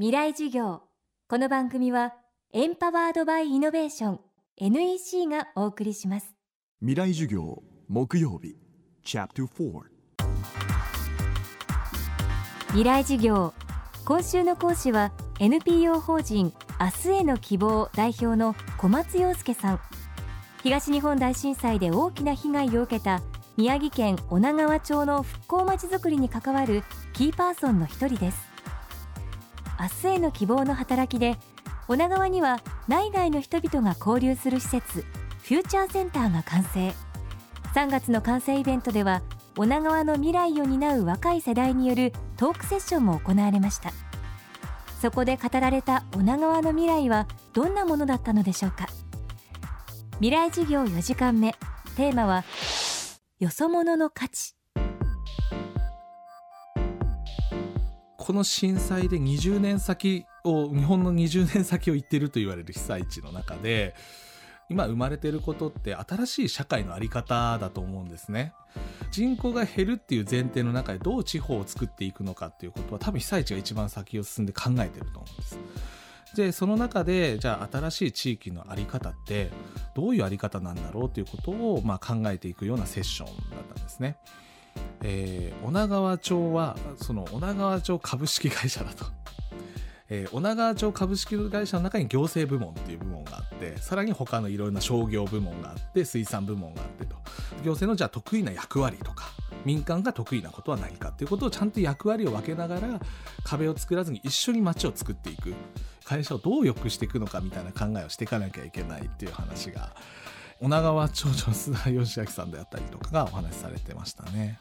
未来授業。この番組はエンパワードバイイノベーション NEC がお送りします。未来授業木曜日チャプター未来授業。今週の講師は NPO 法人明日への希望代表の小松洋介さん。東日本大震災で大きな被害を受けた宮城県女川町の復興まちづくりに関わるキーパーソンの一人です明日への希望の働きで女川には内外の人々が交流する施設フューチャーセンターが完成。3月の完成イベントでは女川の未来を担う若い世代によるトークセッションも行われました。そこで語られた女川の未来はどんなものだったのでしょうか。未来事業4時間目。テーマはよそ者の価値。この震災で20年先を日本の20年先を言ってると言われる被災地の中で今生まれてることって新しい社会の在り方だと思うんですね人口が減るっていう前提の中でどう地方を作っていくのかっていうことは多分被災地が一番先を進んで考えてると思うんですでその中でじゃあ新しい地域の在り方ってどういう在り方なんだろうということを、まあ、考えていくようなセッションだったんですね。えー、女川町はその女川町株式会社だと。えー、女川町株式会社の中に行政部門っていう部門があってさらに他のいろいろな商業部門があって水産部門があってと行政のじゃあ得意な役割とか民間が得意なことは何かっていうことをちゃんと役割を分けながら壁を作らずに一緒に街を作っていく会社をどう良くしていくのかみたいな考えをしていかなきゃいけないっていう話が女川町長須田義明さんであったりとかがお話しされてましたね。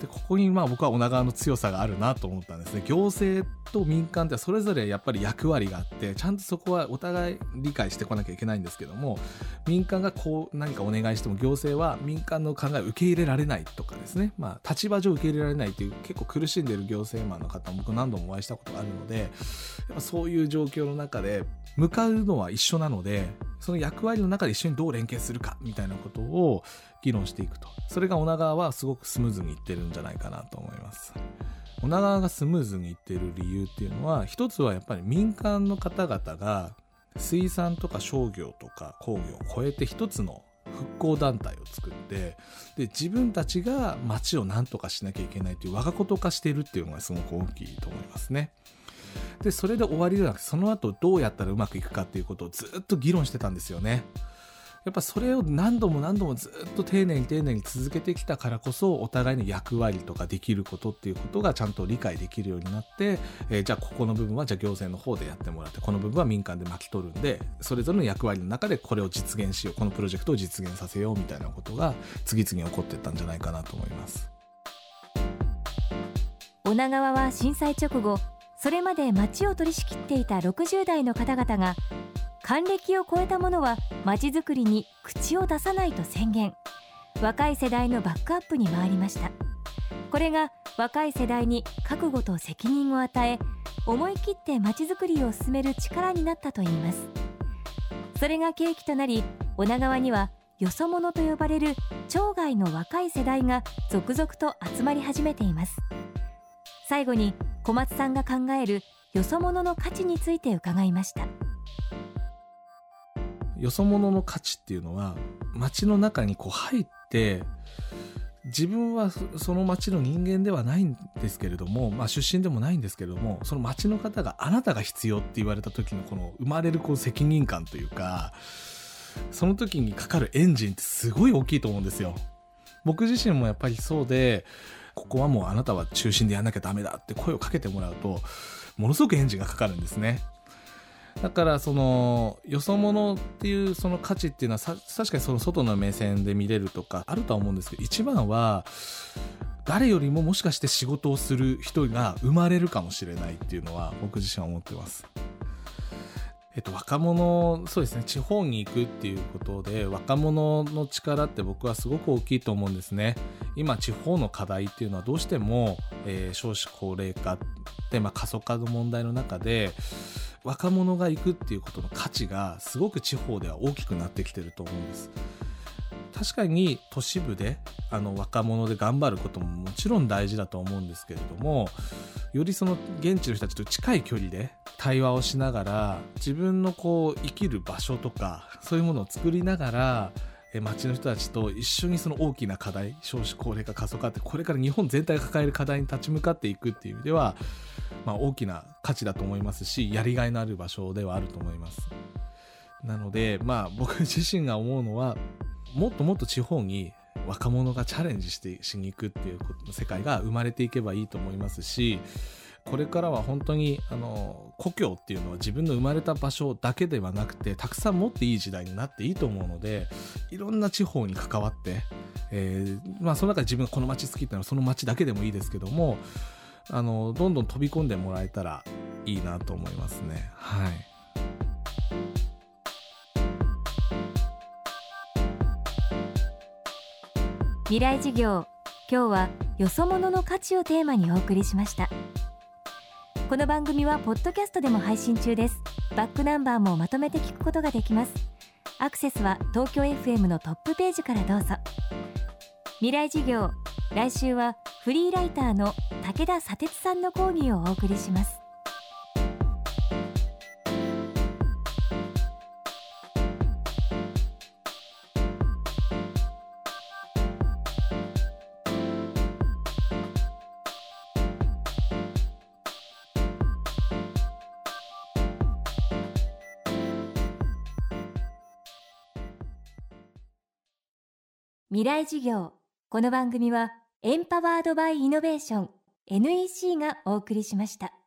でここにまあ僕は女川の強さがあるなと思ったんですね。行政と民間ってそれぞれやっぱり役割があってちゃんとそこはお互い理解してこなきゃいけないんですけども民間がこう何かお願いしても行政は民間の考えを受け入れられないとかですね。まあ立場上受け入れられないという結構苦しんでる行政マンの方も僕何度もお会いしたことがあるのでやっぱそういう状況の中で向かうのは一緒なのでその役割の中で一緒にどう連携するかみたいなことを議論していくとそれが女川はすごくスムーズにいってるんじゃないかなと思います女川がスムーズにいってる理由っていうのは一つはやっぱり民間の方々が水産とか商業とか工業を超えて一つの復興団体を作ってで自分たちが町を何とかしなきゃいけないという我がこと化しているっていうのがすごく大きいと思いますね。でそれで終わりではなくてその後どうやったらうまくいくかっていうことをずっと議論してたんですよね。やっぱそれを何度も何度もずっと丁寧に丁寧に続けてきたからこそお互いの役割とかできることっていうことがちゃんと理解できるようになって、えー、じゃあここの部分はじゃあ行政の方でやってもらってこの部分は民間で巻き取るんでそれぞれの役割の中でこれを実現しようこのプロジェクトを実現させようみたいなことが次々起こってったんじゃないかなと思います。女川は震災直後それまで町を取り仕切っていた60代の方々が還暦を超えた者はまちづくりに口を出さないと宣言。若い世代のバックアップに回りました。これが若い世代に覚悟と責任を与え思い切ってまちづくりを進める力になったといいます。それが契機となり女川にはよそ者と呼ばれる町外の若い世代が続々と集まり始めています。最後に小松さんが考えるよそ者の価値について伺いましたよそ者の価値っていうのは街の中にこう入って自分はその町の人間ではないんですけれども、まあ、出身でもないんですけれどもその町の方があなたが必要って言われた時のこの生まれるこう責任感というかその時にかかるエンジンってすごい大きいと思うんですよ。僕自身もやっぱりそうでここはもうあなたは中心でやんなきゃダメだって声をかけてもらうとものすごくエンジンがかかるんですね。だからそのよそ者っていうその価値っていうのは確かにその外の目線で見れるとかあるとは思うんですけど一番は誰よりももしかして仕事をする人が生まれるかもしれないっていうのは僕自身は思ってます。えっと、若者、そうですね、地方に行くっていうことで、若者の力って僕はすごく大きいと思うんですね。今、地方の課題っていうのはどうしても、えー、少子高齢化って、まあ、過疎化の問題の中で、若者が行くっていうことの価値がすごく地方では大きくなってきてると思うんです。確かに都市部であの若者で頑張ることももちろん大事だと思うんですけれどもよりその現地の人たちと近い距離で対話をしながら自分のこう生きる場所とかそういうものを作りながらえ町の人たちと一緒にその大きな課題少子高齢化過疎化ってこれから日本全体が抱える課題に立ち向かっていくっていう意味では、まあ、大きな価値だと思いますしやりがいのある場所ではあると思います。なのでまあ僕自身が思うのはもっともっと地方に若者がチャレンジしてしに行くっていう世界が生まれていけばいいと思いますしこれからは本当にあの故郷っていうのは自分の生まれた場所だけではなくてたくさん持っていい時代になっていいと思うのでいろんな地方に関わって、えー、まあ、その中で自分がこの街好きっていうのはその街だけでもいいですけどもあのどんどん飛び込んでもらえたらいいなと思いますね。はい未来事業今日はよそ者の価値をテーマにお送りしましたこの番組はポッドキャストでも配信中です。バックナンバーもまとめて聞くことができます。アクセスは東京 FM のトップページからどうぞ。未来事業来週はフリーライターの武田砂鉄さんの講義をお送りします。未来事業。この番組はエンパワードバイイノベーション NEC がお送りしました。